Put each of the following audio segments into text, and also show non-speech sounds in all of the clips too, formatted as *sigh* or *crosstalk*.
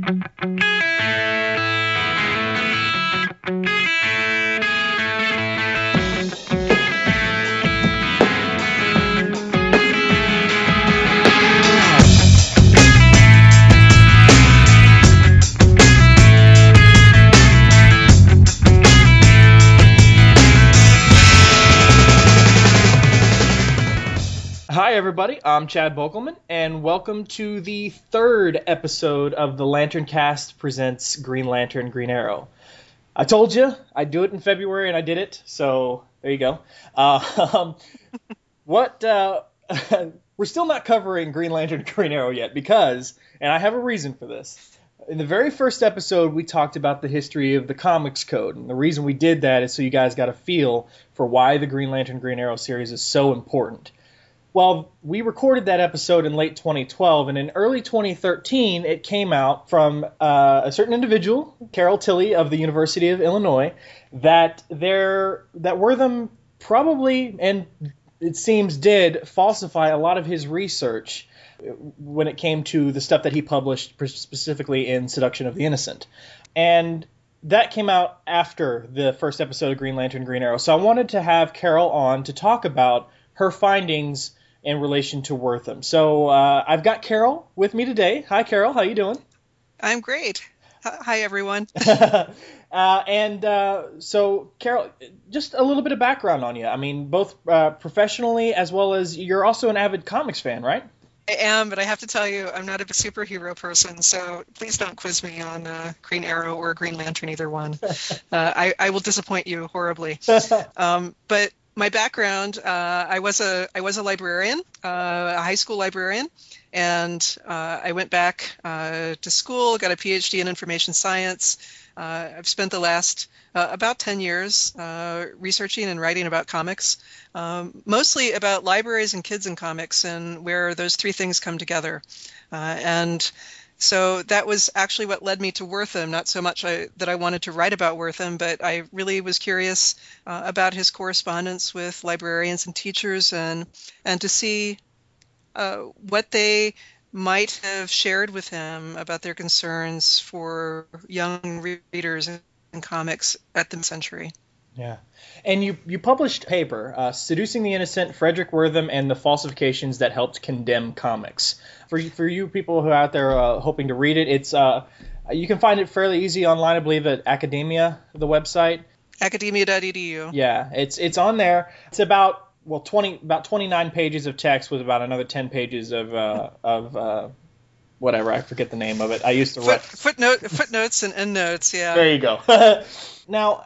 thank you Hi, everybody. I'm Chad Bokelman, and welcome to the third episode of the LanternCast presents Green Lantern Green Arrow. I told you I'd do it in February, and I did it, so there you go. Uh, *laughs* um, what uh, *laughs* we're still not covering Green Lantern *laughs* Green Arrow yet because, and I have a reason for this. In the very first episode, we talked about the history of the Comics Code, and the reason we did that is so you guys got a feel for why the Green Lantern Green Arrow series is so important. Well, we recorded that episode in late 2012, and in early 2013, it came out from uh, a certain individual, Carol Tilley of the University of Illinois, that there that Wertham probably and it seems did falsify a lot of his research when it came to the stuff that he published specifically in Seduction of the Innocent, and that came out after the first episode of Green Lantern Green Arrow. So I wanted to have Carol on to talk about her findings in relation to Wertham. So uh, I've got Carol with me today. Hi, Carol. How you doing? I'm great. Hi, everyone. *laughs* uh, and uh, so, Carol, just a little bit of background on you. I mean, both uh, professionally as well as you're also an avid comics fan, right? I am, but I have to tell you, I'm not a superhero person, so please don't quiz me on uh, Green Arrow or Green Lantern, either one. *laughs* Uh, I, I will disappoint you horribly. *laughs* Um, but my background, uh, I was a I was a librarian, uh, a high school librarian, and uh, I went back uh, to school, got a PhD in information science. Uh, I've spent the last uh, about 10 years researching and writing about comics, um, mostly about libraries and kids and comics, and where those three things come together. and so that was actually what led me to Wertham. Not so much I, that I wanted to write about Wertham, but I really was curious uh, about his correspondence with librarians and teachers, and and to see uh, what they might have shared with him about their concerns for young readers and comics at the century. Yeah. And you, you published a paper, uh, Seducing the Innocent, Frederic Wertham, and the Falsifications That Helped Condemn Comics. For, for you people who are out there uh, hoping to read it, it's uh, you can find it fairly easy online, I believe, at Academia, the website. Academia.edu. Yeah, it's it's on there. It's about well twenty about twenty nine pages of text with about another ten pages of uh, of uh, whatever I forget the name of it. I used to Foot, write footnote footnotes and endnotes. Yeah. There you go. *laughs* now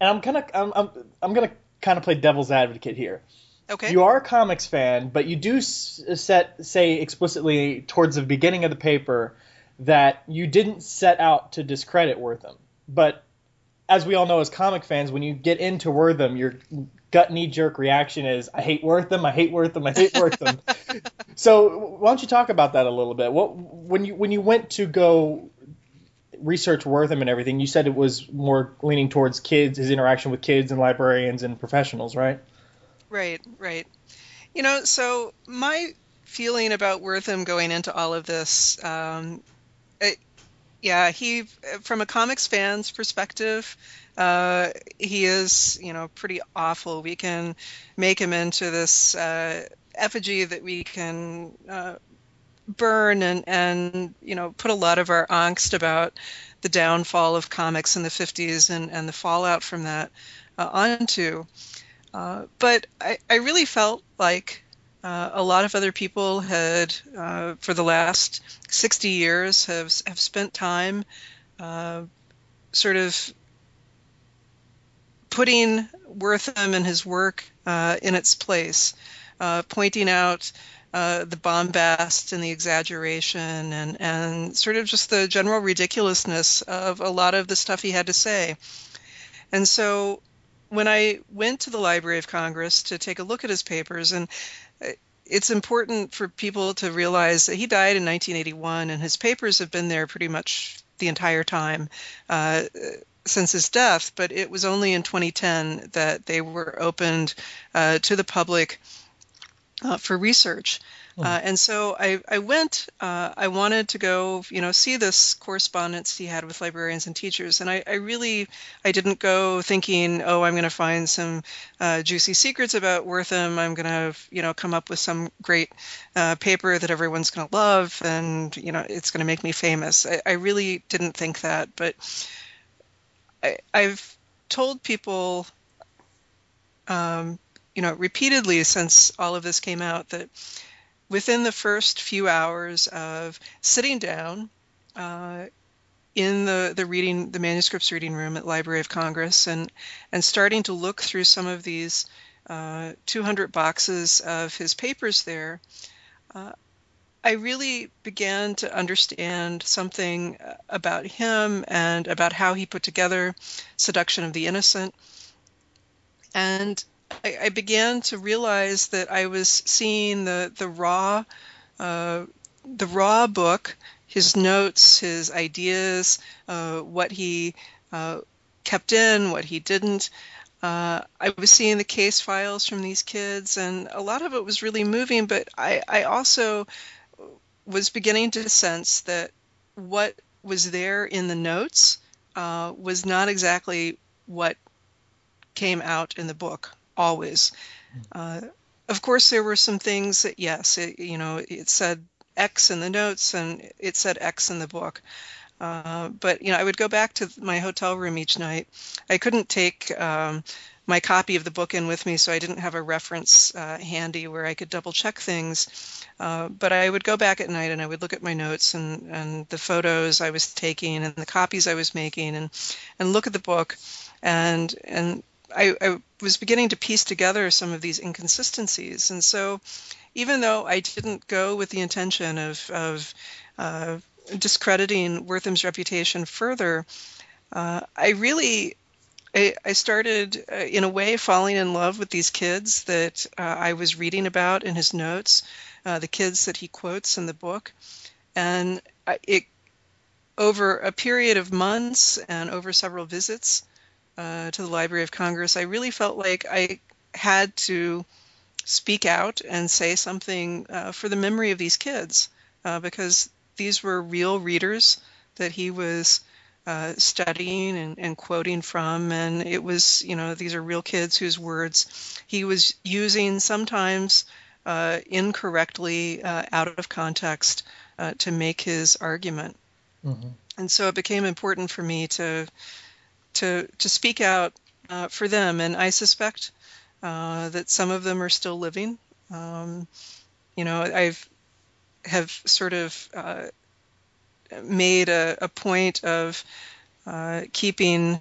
and I'm gonna I'm I'm, I'm gonna kind of play devil's advocate here. Okay. You are a comics fan, but you do set say explicitly towards the beginning of the paper that you didn't set out to discredit Wertham. But as we all know as comic fans, when you get into Wertham, your gut knee jerk reaction is I hate Wertham, I hate Wertham, I hate Wertham. *laughs* so why don't you talk about that a little bit? What when you when you went to go research Wertham and everything, you said it was more leaning towards kids, his interaction with kids and librarians and professionals, right? Right, right. You know, so my feeling about Wertham going into all of this, um, it, yeah, he, from a comics fan's perspective, uh, he is, you know, pretty awful. We can make him into this uh, effigy that we can uh, burn and and you know put a lot of our angst about the downfall of comics in the 50s and and the fallout from that uh, onto. Uh, but I, I really felt like uh, a lot of other people had uh, for the last 60 years have have spent time uh, sort of putting Wertham and his work uh, in its place, pointing out uh, the bombast and the exaggeration and, and sort of just the general ridiculousness of a lot of the stuff he had to say. And so when I went to the Library of Congress to take a look at his papers, and uh, it's important for people to realize that he died in 1981 and his papers have been there pretty much the entire time. Uh, since his death, but it was only in 2010 that they were opened uh, to the public uh, for research. Hmm. Uh, and so I, I went, uh, I wanted to go, you know, see this correspondence he had with librarians and teachers. And I, I really, I didn't go thinking, oh, I'm going to find some uh, juicy secrets about Wertham. I'm going to, you know, come up with some great uh, paper that everyone's going to love and, you know, it's going to make me famous. I, I really didn't think that. But I, I've told people, um, you know, repeatedly since all of this came out that within the first few hours of sitting down uh, in the, the reading the manuscripts reading room at Library of Congress and and starting to look through some of these uh, 200 boxes of his papers there, uh, I really began to understand something about him and about how he put together Seduction of the Innocent. And I, I began to realize that I was seeing the the raw uh, the raw book, his notes, his ideas, uh, what he uh, kept in, what he didn't. Uh, I was seeing the case files from these kids, and a lot of it was really moving. But I, I also was beginning to sense that what was there in the notes uh, was not exactly what came out in the book always. Uh, of course, there were some things that, yes, it, you know, it said X in the notes and it said X in the book. Uh, but you know, I would go back to my hotel room each night. I couldn't take um, my copy of the book in with me, so I didn't have a reference uh, handy where I could double check things. Uh, but I would go back at night and I would look at my notes and, and the photos I was taking and the copies I was making and and look at the book and and I, I was beginning to piece together some of these inconsistencies. And so, even though I didn't go with the intention of, of uh, discrediting Wertham's reputation further, uh, I really I, I started, uh, in a way, falling in love with these kids that uh, I was reading about in his notes, uh, the kids that he quotes in the book, and it over a period of months and over several visits, uh, to the Library of Congress, I really felt like I had to speak out and say something uh, for the memory of these kids uh, because these were real readers that he was uh, studying and, and, quoting from. And it was, you know, these are real kids whose words he was using sometimes uh, incorrectly uh, out of context to make his argument. Mm-hmm. And so it became important for me to to to speak out uh, for them, and I suspect uh, that some of them are still living. Um, you know, I've have sort of uh, made a, a, point of uh, keeping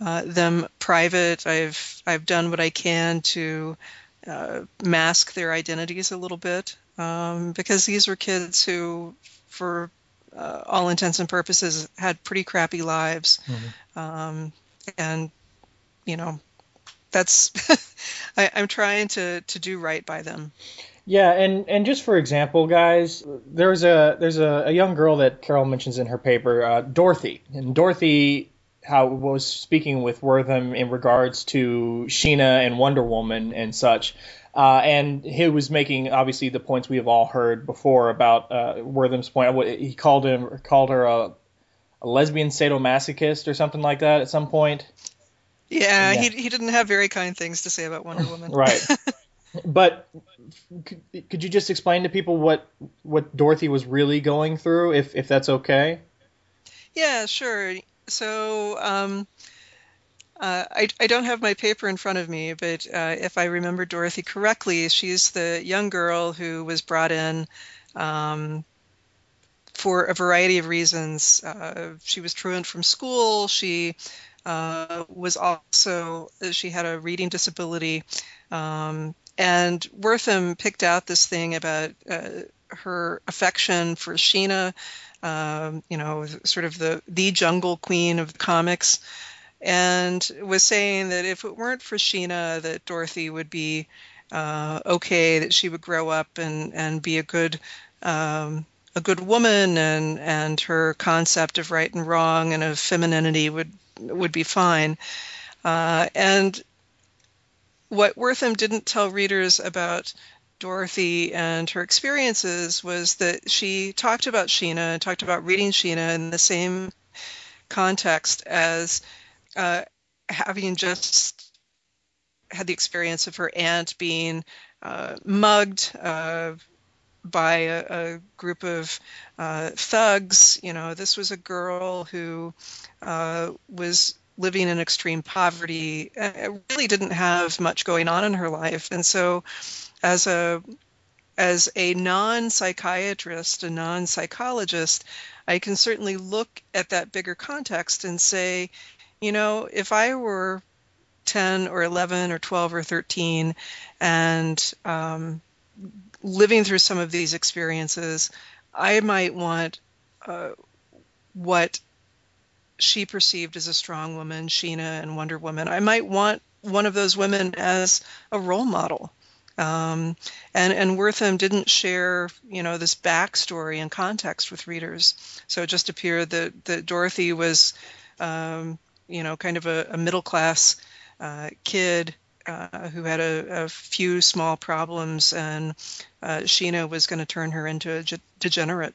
uh, them private. I've I've done what I can to uh, mask their identities a little bit um, because these were kids who, for uh, all intents and purposes, had pretty crappy lives. Mm-hmm. Um, and, you know, that's, *laughs* I, am trying to, to do right by them. Yeah, and, and just for example, guys, there's a there's a, a young girl that Carol mentions in her paper, uh, Dorothy, and Dorothy how was speaking with Wertham in regards to Sheena and Wonder Woman and such. Uh, and he was making obviously the points we have all heard before about uh, Wertham's point. He called him called her a, a lesbian sadomasochist or something like that at some point. Yeah, yeah, He, he didn't have very kind things to say about Wonder Woman. right. *laughs* but could, could you just explain to people what what Dorothy was really going through, if if that's okay? Yeah, sure. So um, uh, I, I, don't have my paper in front of me, but uh, if I remember Dorothy correctly, she's the young girl who was brought in um, for a variety of reasons. Uh, she was truant from school. She uh, was also she had a reading disability, um, and Wertham picked out this thing about uh, her affection for Sheena. Um, you know, sort of the the jungle queen of comics and was saying that if it weren't for Sheena, that Dorothy would be uh, okay, that she would grow up and, and be a good um, a good woman, and and her concept of right and wrong and of femininity would would be fine. Uh, and what Wertham didn't tell readers about Dorothy and her experiences was that she talked about Sheena and talked about reading Sheena in the same context as uh, having just had the experience of her aunt being uh, mugged uh, by a, a, group of uh, thugs. You know, this was a girl who uh, was living in extreme poverty, really didn't have much going on in her life, and so as a as a non-psychiatrist, a non-psychologist, I can certainly look at that bigger context and say, you know, if I were 10 or 11 or 12 or 13 and um, living through some of these experiences, I might want uh, what she perceived as a strong woman, Sheena and Wonder Woman. I might want one of those women as a role model. Um, and and Wertham didn't share, you know, this backstory and context with readers. So it just appeared that that Dorothy was, um, you know, kind of a, a middle class uh, kid uh, who had a, a, few small problems, and uh, Sheena was going to turn her into a degenerate.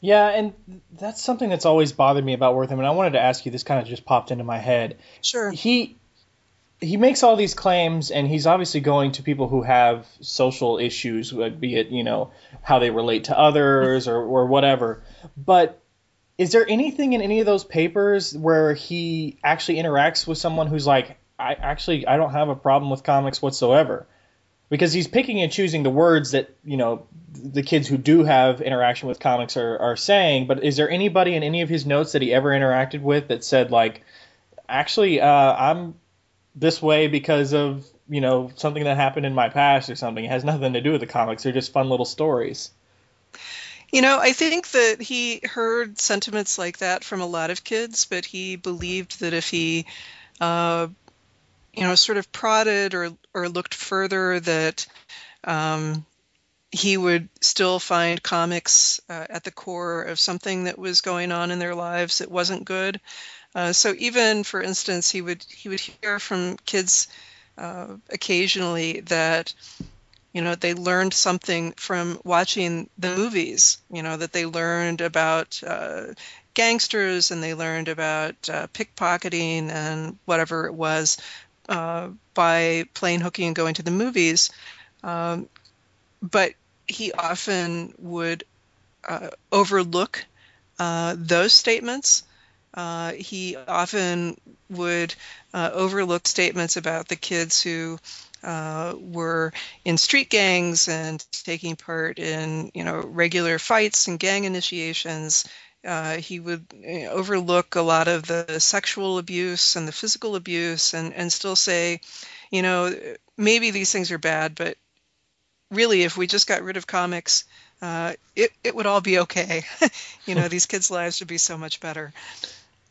Yeah, and that's something that's always bothered me about Wertham, and I wanted to ask you. This kind of just popped into my head. Sure. He he makes all these claims, and he's obviously going to people who have social issues, be it you know how they relate to others or or whatever. But is there anything in any of those papers where he actually interacts with someone who's like, I actually I don't have a problem with comics whatsoever? Because he's picking and choosing the words that you know the kids who do have interaction with comics are, are saying. But is there anybody in any of his notes that he ever interacted with that said like, actually, uh, I'm this way because of you know something that happened in my past or something? It has nothing to do with the comics. They're just fun little stories. You know, I think that he heard sentiments like that from a lot of kids, but he believed that if he, uh, you know, sort of prodded or or looked further, that um, he would still find comics uh, at the core of something that was going on in their lives that wasn't good. Uh, so even, for instance, he would he would hear from kids uh, occasionally that you know they learned something from watching the movies you know that they learned about uh, gangsters and they learned about uh, pickpocketing and whatever it was uh, by playing hooky and going to the movies. Um, but he often would uh, overlook uh, those statements. Uh, he often would overlook statements about the kids who uh, were in street gangs and taking part in you know regular fights and gang initiations. Uh, he would you know, overlook a lot of the sexual abuse and the physical abuse and, and still say, you know, maybe these things are bad, but really, if we just got rid of comics, uh, it, it would all be okay. *laughs* you know, *laughs* these kids' lives would be so much better.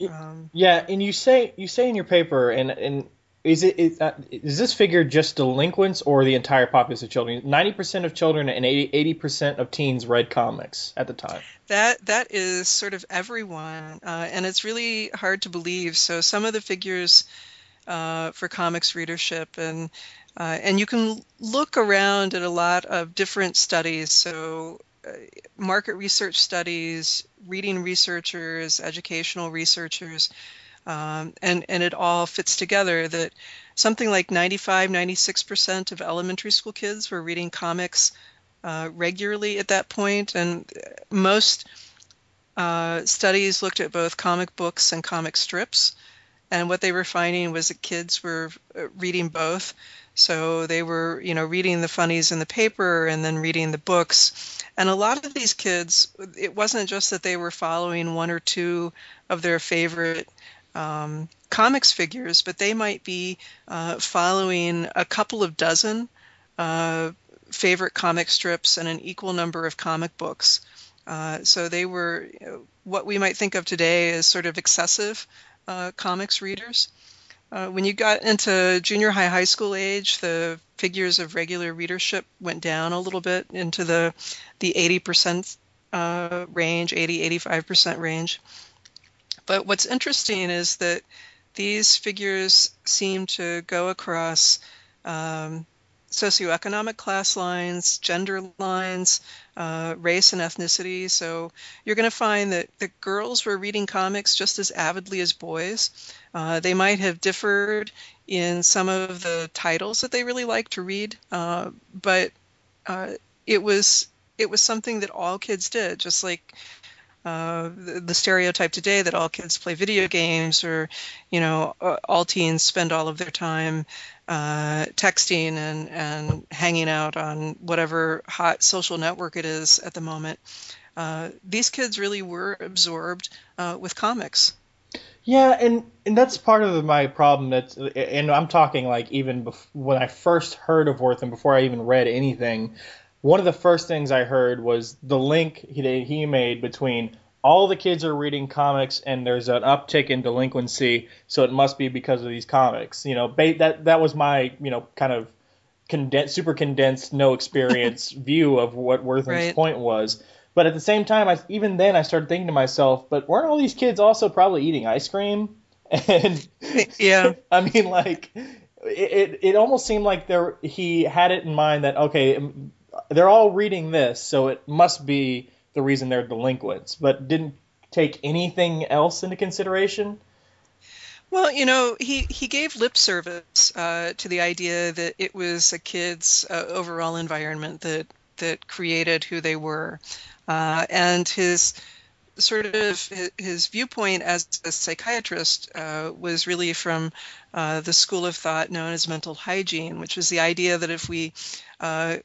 Um, yeah, and you say you say in your paper, and and is it is, uh, is this figure just delinquents or the entire populace of children? Ninety percent of children and 80 percent of teens read comics at the time. That that is sort of everyone, uh, and it's really hard to believe. So some of the figures uh, for comics readership, and uh, and you can look around at a lot of different studies. So uh, market research studies, reading researchers, educational researchers um, and, and it all fits together that something like 95, 96% of elementary school kids were reading comics uh, regularly at that point. and most uh, studies looked at both comic books and comic strips. And what they were finding was that kids were uh, reading both. So they were, you know, reading the funnies in the paper and then reading the books. And a lot of these kids, it wasn't just that they were following one or two of their favorite um, comics figures, but they might be uh, following a couple of dozen uh, favorite comic strips and an equal number of comic books. Uh, so they were you know, what we might think of today as sort of excessive uh, comics readers. Uh, when you got into junior high, high school age, the figures of regular readership went down a little bit into the the 80% uh, range, 80, 85% range. But what's interesting is that these figures seem to go across um, socioeconomic class lines, gender lines, uh, race and ethnicity. So you're going to find that, that girls were reading comics just as avidly as boys. Uh, they might have differed in some of the titles that they really liked to read, uh, but uh, it was it was something that all kids did, just like uh, the, stereotype today that all kids play video games or, you know, uh, all teens spend all of their time uh, texting and, and hanging out on whatever hot social network it is at the moment. Uh, these kids really were absorbed uh, with comics. Yeah, and, and that's part of my problem. That's and I'm talking like even bef- when I first heard of Wertham before I even read anything, one of the first things I heard was the link he, he made between all the kids are reading comics and there's an uptick in delinquency, so it must be because of these comics. You know, that that was my you know kind of condensed, super condensed, no experience *laughs* view of what Wertham's right. point was. But at the same time, I, even then, I started thinking to myself, but weren't all these kids also probably eating ice cream? *laughs* And *laughs* yeah, I mean, like it, it, it almost seemed like there he had it in mind that okay, they're all reading this, so it must be the reason they're delinquents, but didn't take anything else into consideration. Well, you know, he, he gave lip service uh, to the idea that it was a kid's uh, overall environment that that created who they were, uh, and his sort of his viewpoint as a psychiatrist uh, was really from uh, the school of thought known as mental hygiene, which was the idea that if we uh,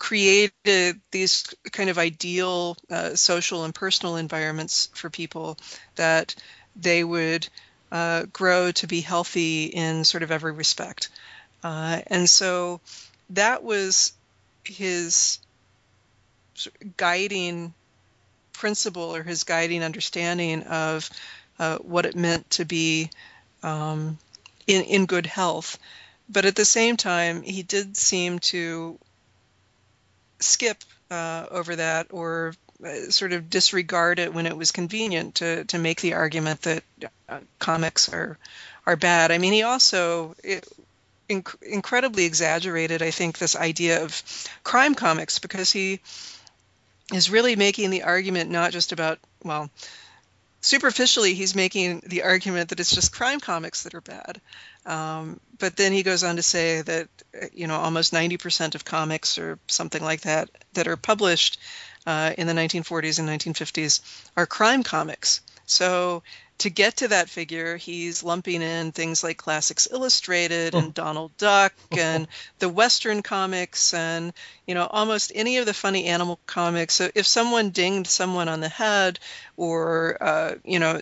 created these kind of ideal uh, social and personal environments for people that they would uh, grow to be healthy in sort of every respect. Uh, and so that was his guiding principle or his guiding understanding of uh, what it meant to be um, in, in good health. But at the same time, he did seem to skip uh, over that or uh, sort of disregard it when it was convenient to, to make the argument that uh, comics are are bad. I mean, he also it, inc- incredibly exaggerated, I think, this idea of crime comics because he is really making the argument not just about well superficially he's making the argument that it's just crime comics that are bad. Um, but then he goes on to say that you know almost 90% of comics or something like that that are published uh, in the 1940s and 1950s are crime comics. So to get to that figure, he's lumping in things like Classics Illustrated and Donald Duck *laughs* and the Western comics and, you know, almost any of the funny animal comics. So if someone dinged someone on the head or, uh, you know,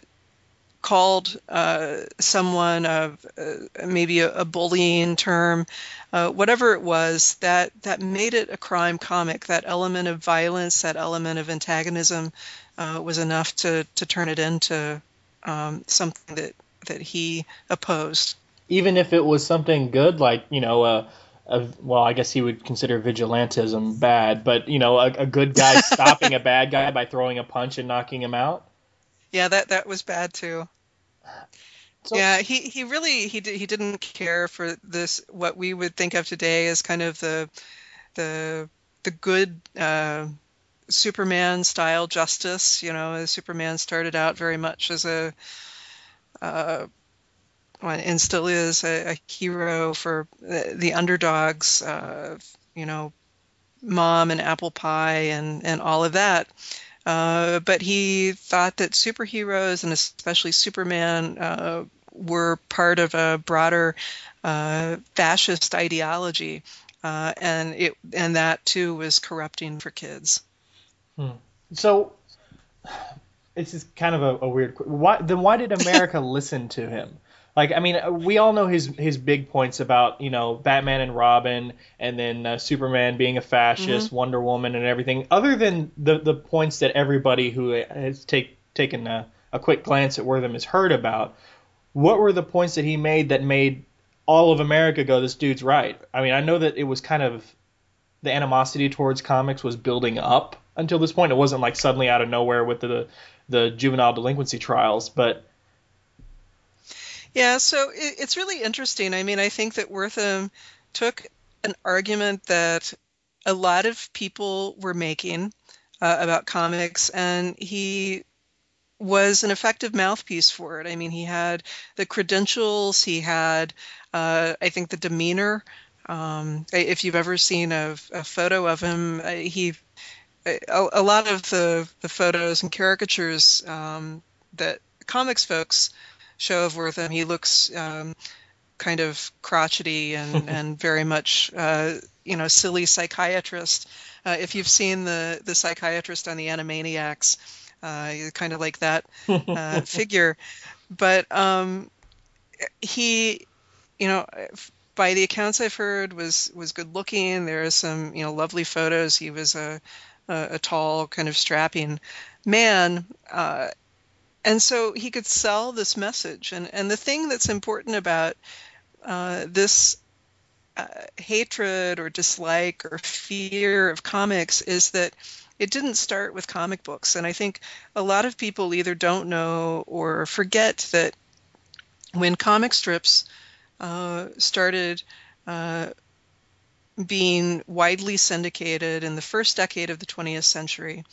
called uh, someone of uh, maybe a, a, bullying term, uh, whatever it was, that that made it a crime comic. That element of violence, that element of antagonism, uh, was enough to to turn it into um, something that that he opposed. Even if it was something good, like you know, uh, a, well, I guess he would consider vigilantism bad, but you know, a, a good guy *laughs* stopping a bad guy by throwing a punch and knocking him out. Yeah, that that was bad too. So, yeah, he, he really he he didn't care for this what we would think of today as kind of the the the good uh, Superman style justice. You know, Superman started out very much as a, uh, and still is a, a hero for the, underdogs. Uh, you know, mom and apple pie and and all of that. Uh, but he thought that superheroes and especially Superman uh, were part of a broader uh, fascist ideology, uh, and it and that too was corrupting for kids. Hmm. So this is kind of a, a weird. Why then? Why did America *laughs* listen to him? Like, I mean, we all know his his big points about you know Batman and Robin, and then uh, Superman being a fascist, mm-hmm. Wonder Woman, and everything. Other than the the points that everybody who has take taken a, a quick glance at Wertham has heard about, what were the points that he made that made all of America go, "This dude's right"? I mean, I know that it was kind of the animosity towards comics was building up until this point. It wasn't like suddenly out of nowhere with the the juvenile delinquency trials, but yeah, so it, it's really interesting. I mean, I think that Wertham took an argument that a lot of people were making uh, about comics, and he was an effective mouthpiece for it. I mean, he had the credentials, he had, uh, I think, the demeanor. Um, if you've ever seen a, a photo of him, uh, he a, a, lot of the, the photos and caricatures um, that comics folks show of Wertham, he looks um, kind of crotchety and, *laughs* and very much, uh, you know, silly psychiatrist. Uh, if you've seen the, the psychiatrist on the Animaniacs, uh, kind of like that *laughs* uh, figure. But um, he, you know, by the accounts I've heard, was was good looking. There are some, you know, lovely photos. He was a a, a tall, kind of strapping man. Uh, and so he could sell this message. And, and the thing that's important about uh, this uh, hatred or dislike or fear of comics is that it didn't start with comic books. And I think a lot of people either don't know or forget that when comic strips uh, started uh, being widely syndicated in the first decade of the 20th century.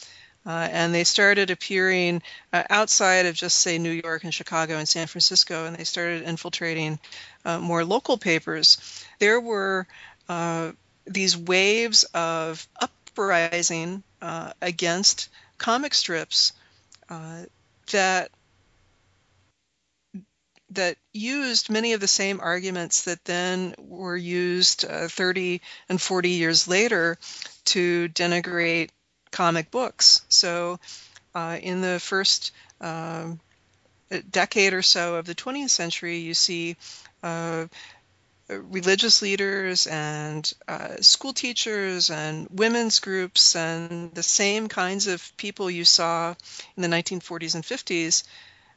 Uh, and they started appearing uh, outside of just, say, New York and Chicago and San Francisco, and they started infiltrating uh, more local papers. There were uh, these waves of uprising uh, against comic strips uh, that that used many of the same arguments that then were used uh, 30 and 40 years later to denigrate comic books. So, uh, in the first uh, decade or so of the 20th century, you see uh, religious leaders and uh, school teachers and women's groups and the same kinds of people you saw in the 1940s and 50s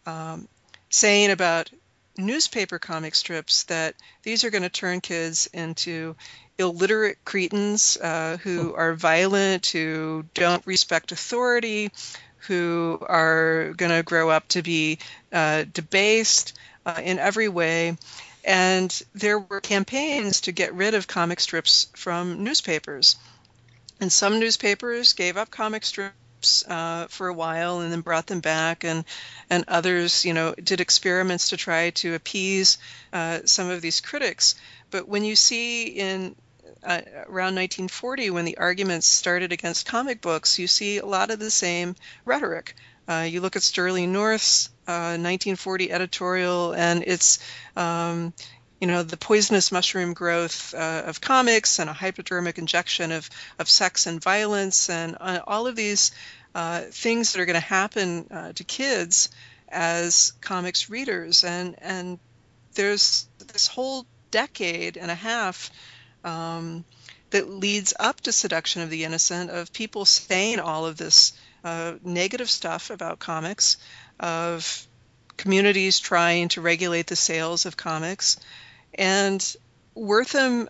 um, saying about newspaper comic strips that these are going to turn kids into illiterate cretins uh, who are violent, who don't respect authority, who are going to grow up to be uh, debased uh, in every way. And there were campaigns to get rid of comic strips from newspapers. And some newspapers gave up comic strips uh, for a while and then brought them back, and and others, you know, did experiments to try to appease uh, some of these critics. But when you see in uh, around 1940, when the arguments started against comic books, you see a lot of the same rhetoric. Uh, you look at Sterling North's 1940 uh, editorial, and it's um, you know, the poisonous mushroom growth uh, of comics and a hypodermic injection of, of sex and violence and uh, all of these uh, things that are going to happen uh, to kids as comics readers. And, and there's this whole decade and a half um, that leads up to Seduction of the Innocent of people saying all of this uh, negative stuff about comics, of communities trying to regulate the sales of comics and Wertham,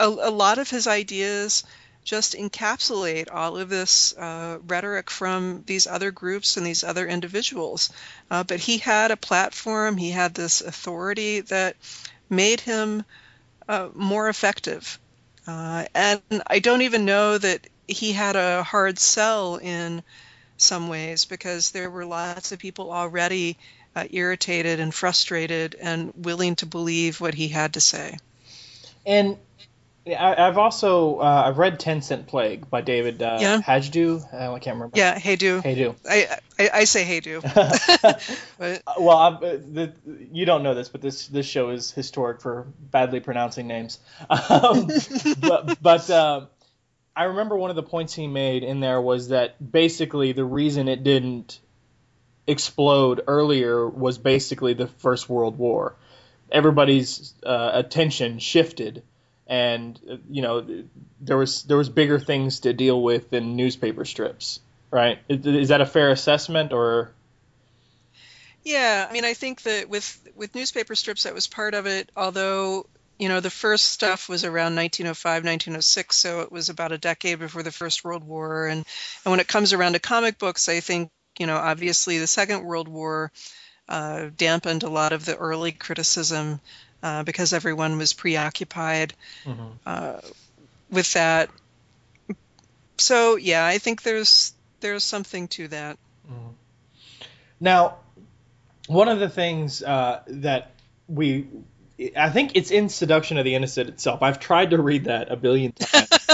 a, a lot of his ideas just encapsulate all of this uh, rhetoric from these other groups and these other individuals. Uh, but he had a platform, he had this authority that made him uh, more effective. Uh, and I don't even know that he had a hard sell in some ways because there were lots of people already uh, irritated and frustrated and willing to believe what he had to say. And I, have also uh, I've read Ten Cent Plague by David uh, yeah. Hajdu. Uh, I can't remember. Yeah, Hajdu. Hajdu. I, I, I say Hajdu. *laughs* *laughs* but... well, uh, the, you don't know this, but this this show is historic for badly pronouncing names. *laughs* Um, but but uh, I remember one of the points he made in there was that basically the reason it didn't explode earlier was basically the First World War. Everybody's uh, attention shifted, and you know there was there was bigger things to deal with than newspaper strips, right? Is, is that a fair assessment, or? Yeah, I mean, I think that with with newspaper strips, that was part of it. Although you know the first stuff was around 1905 1906 so it was about a decade before the first world war and and when it comes around to comic books i think you know, obviously the Second World War uh, dampened a lot of the early criticism uh, because everyone was preoccupied Mm-hmm. uh, with that. So yeah, I think there's there's something to that. Now, one of the things uh, that we, I think it's in Seduction of the Innocent itself. I've tried to read that a billion *laughs* times,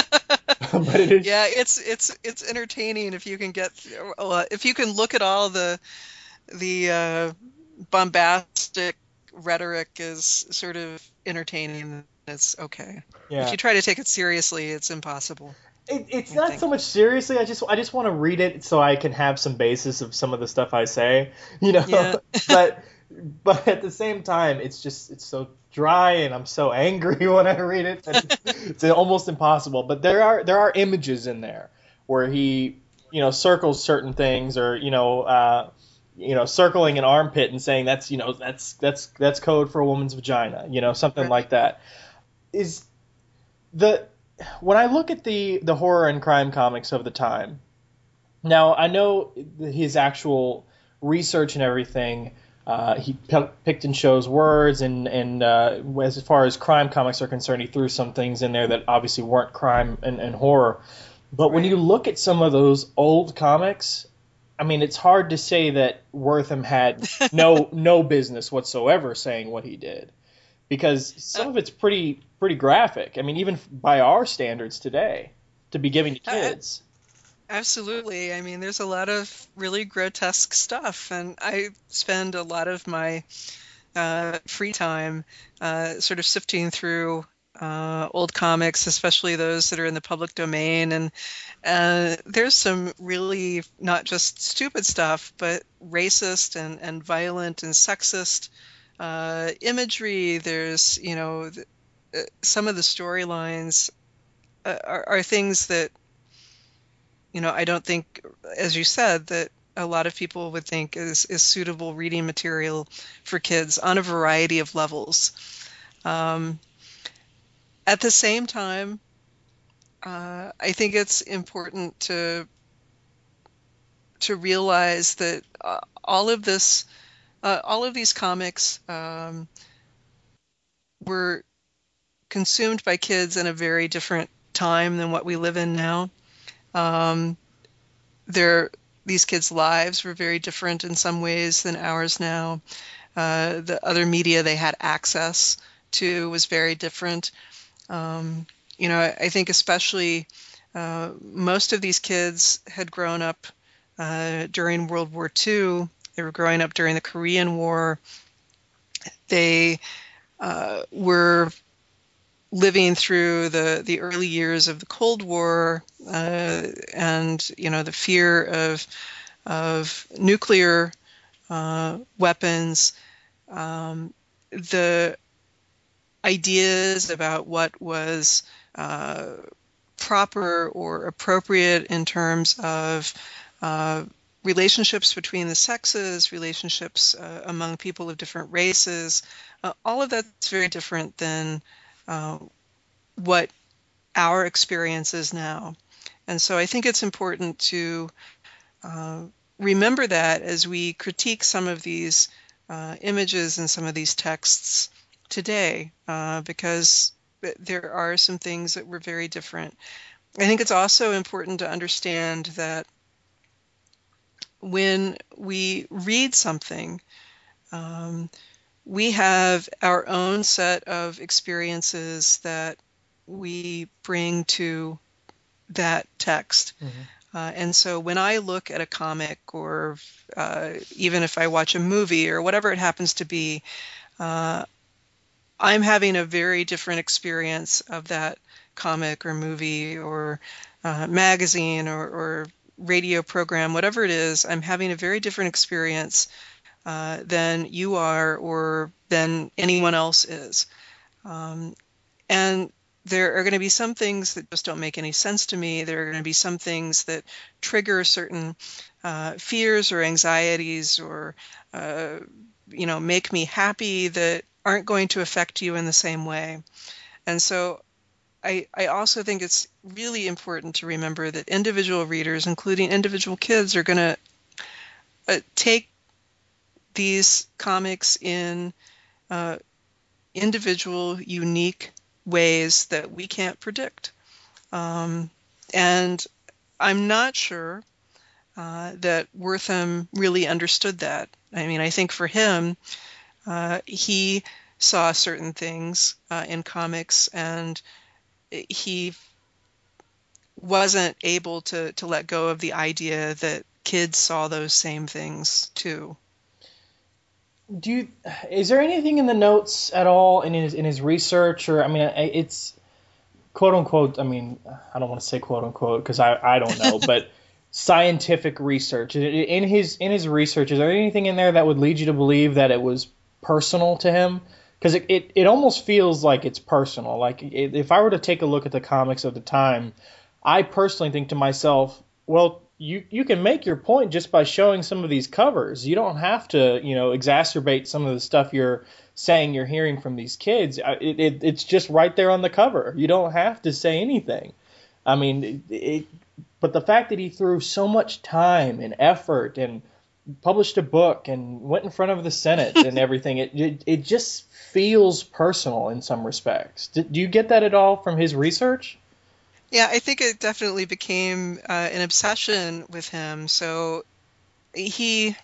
*laughs* but it is. Yeah, it's it's it's entertaining if you can get if you can look at all the the uh, bombastic rhetoric is sort of entertaining. It's okay. yeah. If you try to take it seriously, it's impossible. It, it's not so much seriously. I just I just want to read it so I can have some basis of some of the stuff I say, you know. Yeah. *laughs* but *laughs* but at the same time, it's just it's so dry and I'm so angry *laughs* when I read it. It's, it's almost impossible. But there are there are images in there where he you know circles certain things or you know. Uh, you know, circling an armpit and saying that's you know that's that's that's code for a woman's vagina, you know, something Right. like that. Is the when I look at the the horror and crime comics of the time, now I know his actual research and everything. Uh, he p- picked and chose words, and and uh, as far as crime comics are concerned, he threw some things in there that obviously weren't crime and, and horror. But when you look at some of those old comics, I mean, it's hard to say that Wertham had no *laughs* no business whatsoever saying what he did, because some of it's pretty pretty graphic. I mean, even by our standards today, to be giving to kids. Absolutely. I mean, there's a lot of really grotesque stuff, and I spend a lot of my uh, free time uh, sort of sifting through uh, old comics, especially those that are in the public domain. And uh, there's some really not just stupid stuff, but racist and, and violent and sexist uh, imagery. There's, you know, th- uh, some of the storylines uh, are, are things that you know, I don't think, as you said, that a lot of people would think is, is suitable reading material for kids on a variety of levels. Um, at the same time, uh, I think it's important to to realize that uh, all of this, uh, all of these comics, um, were consumed by kids in a very different time than what we live in now. Um, their these kids' lives were very different in some ways than ours now. Uh, the other media they had access to was very different. Um, you know, I, I think especially uh, most of these kids had grown up uh, during World War II. They were growing up during the Korean War. They uh, were living through the, the early years of the Cold War uh, and you know the fear of of nuclear uh, weapons, um, the ideas about what was uh, proper or appropriate in terms of uh, relationships between the sexes, relationships uh, among people of different races, uh, all of that's very different than uh, what our experience is now. And so I think it's important to uh, remember that as we critique some of these uh, images and some of these texts today, uh, because there are some things that were very different. I think it's also important to understand that when we read something, um, we have our own set of experiences that we bring to that text. Uh, and so when I look at a comic, or uh, even if I watch a movie, or whatever it happens to be, uh, I'm having a very different experience of that comic or movie or uh, magazine or, or radio program, whatever it is. I'm having a very different experience uh, than you are or than anyone else is. Um, and there are going to be some things that just don't make any sense to me. There are going to be some things that trigger certain uh, fears or anxieties or, uh, you know, make me happy that aren't going to affect you in the same way. And so I, I also think it's really important to remember that individual readers, including individual kids, are going to uh, take these comics in uh, individual, unique ways that we can't predict. Um, and I'm not sure uh, that Wertham really understood that. I mean, I think for him, uh, he saw certain things uh, in comics and he wasn't able to, to let go of the idea that kids saw those same things too. Do you, is there anything in the notes at all in his in his research or I mean it's quote unquote I mean I don't want to say quote unquote because I, I don't know but *laughs* scientific research. In his in his research is there anything in there that would lead you to believe that it was personal to him? Because it, it, it almost feels like it's personal. Like if I were to take a look at the comics of the time I personally think to myself well you you can make your point just by showing some of these covers. You don't have to, you know, exacerbate some of the stuff you're saying you're hearing from these kids. It, it, it's just right there on the cover. You don't have to say anything. I mean, it, but the fact that he threw so much time and effort and published a book and went in front of the Senate and *laughs* everything, it, it, it just feels personal in some respects. Do, do you get that at all from his research? Yeah, I think it definitely became uh, an obsession with him. So he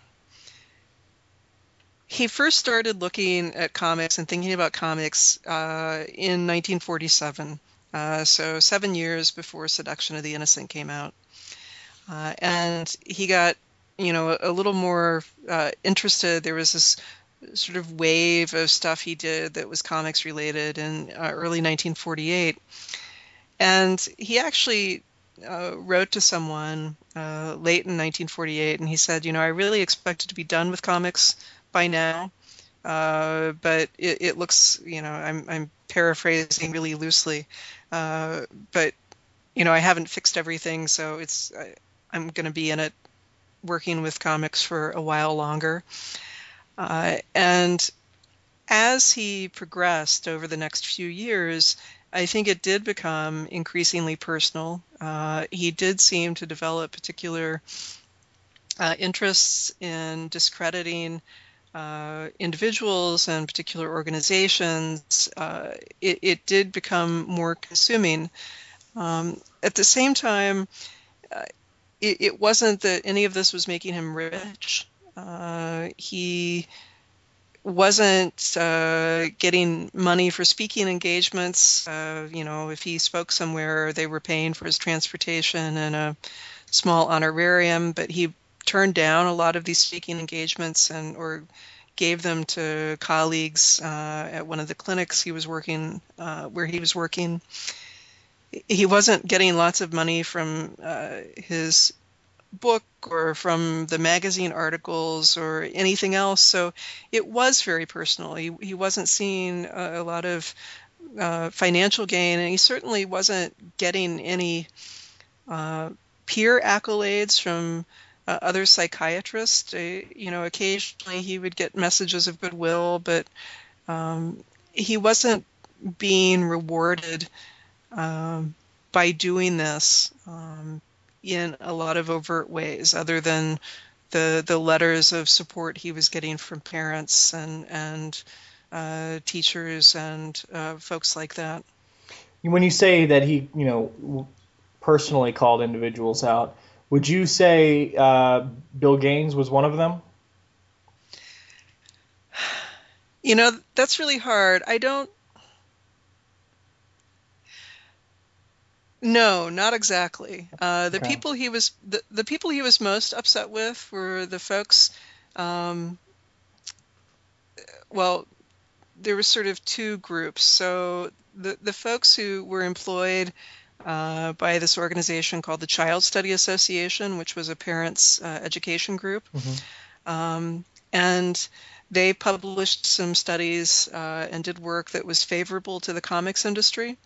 he first started looking at comics and thinking about comics uh, in 1947. Uh, so seven years before Seduction of the Innocent came out, uh, and he got you know a, little more uh, interested. There was this sort of wave of stuff he did that was comics related in uh, early 1948 and he actually uh, wrote to someone uh, late in 1948, and he said, you know, I really expected to be done with comics by now, uh, but it, it, looks, you know, I'm, I'm paraphrasing really loosely, uh, but you know, I haven't fixed everything, so it's I, I'm going to be in it, working with comics for a while longer, uh, and as he progressed over the next few years, I think it did become increasingly personal. Uh, he did seem to develop particular uh, interests in discrediting uh, individuals and particular organizations. Uh, it, it, did become more consuming. Um, at the same time, uh, it, it, wasn't that any of this was making him rich. Uh, he wasn't uh, getting money for speaking engagements. Uh, you know, if he spoke somewhere, they were paying for his transportation and a small honorarium. But he turned down a lot of these speaking engagements and or gave them to colleagues uh, at one of the clinics he was working uh, where he was working. He wasn't getting lots of money from uh, his book or from the magazine articles or anything else. So it was very personal. He, he wasn't seeing a, a lot of uh, financial gain, and he certainly wasn't getting any uh, peer accolades from uh, other psychiatrists. Uh, you know, occasionally he would get messages of goodwill, but um, he wasn't being rewarded um, by doing this. Um, in a lot of overt ways, other than the the letters of support he was getting from parents and and uh, teachers and uh, folks like that. When you say that he, you know, personally called individuals out, would you say uh, Bill Gaines was one of them? You know, that's really hard. I don't No, not exactly. Uh, the okay. people he was the, the people he was most upset with were the folks. Um, well, there were sort of two groups. So the the folks who were employed uh, by this organization called the Child Study Association, which was a parents' uh, education group, mm-hmm. um, and they published some studies uh, and did work that was favorable to the comics industry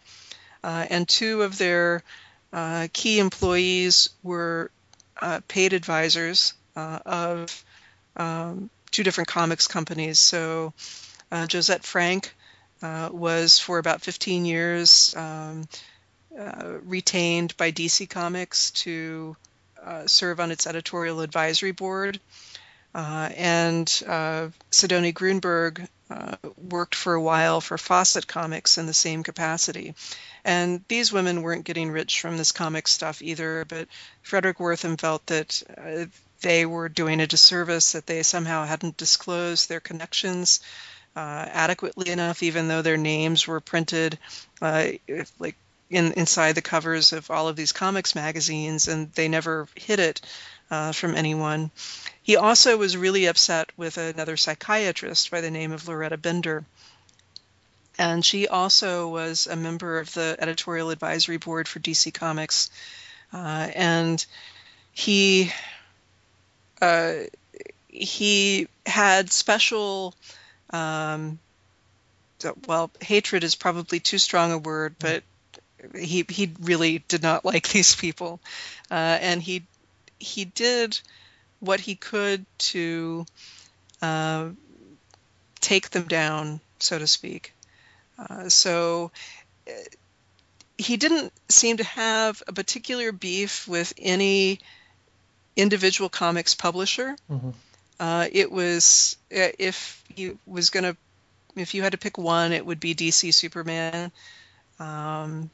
and two of their uh, key employees were uh, paid advisors uh, of um, two different comics companies. So uh, Josette Frank was for about 15 years um, retained by DC Comics to serve on its editorial advisory board. Uh, and uh, Sidonie Gruenberg uh, worked for a while for Fawcett Comics in the same capacity. And these women weren't getting rich from this comic stuff either, but Frederic Wertham felt that uh, they were doing a disservice, that they somehow hadn't disclosed their connections uh, adequately enough, even though their names were printed uh, like in, inside the covers of all of these comics magazines, and they never hid it uh, from anyone. He also was really upset with another psychiatrist by the name of Lauretta Bender. And she also was a member of the editorial advisory board for DC Comics. Uh, and he uh, he had special um, well hatred is probably too strong a word but he he really did not *laughs* like these people uh, and he he did what he could to uh, take them down so to speak uh, so uh, he didn't seem to have a particular beef with any individual comics publisher. Mm-hmm. Uh, it was uh, if you was gonna if you had to pick one, it would be DC Superman, um,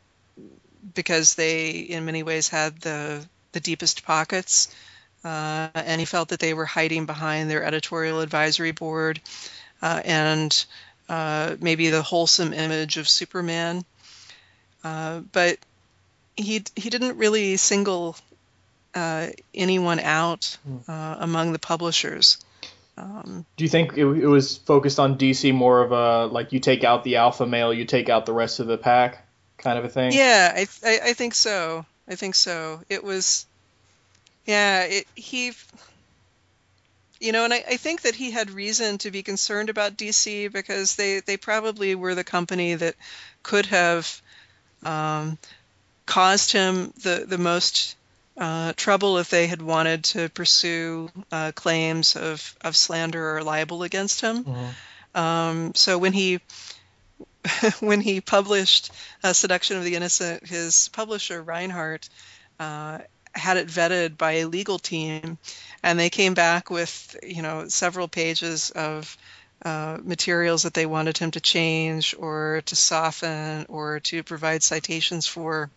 because they in many ways had the the deepest pockets, uh, and he felt that they were hiding behind their editorial advisory board, uh, and uh, maybe the wholesome image of Superman, uh, but he he didn't really single uh, anyone out hmm. uh, among the publishers. Um, Do you think it, it, was focused on DC more of a like you take out the alpha male, you take out the rest of the pack kind of a thing? Yeah, I, I, I think so. I think so. It was, yeah, it, he, you know, and I, I think that he had reason to be concerned about DC because they, they probably were the company that could have um, caused him the, the most uh, trouble if they had wanted to pursue uh, claims of, of slander or libel against him. Mm-hmm. Um, so when he *laughs* when he published uh, Seduction of the Innocent, his publisher Rinehart, uh, had it vetted by a legal team, and they came back with you know several pages of uh, materials that they wanted him to change or to soften or to provide citations for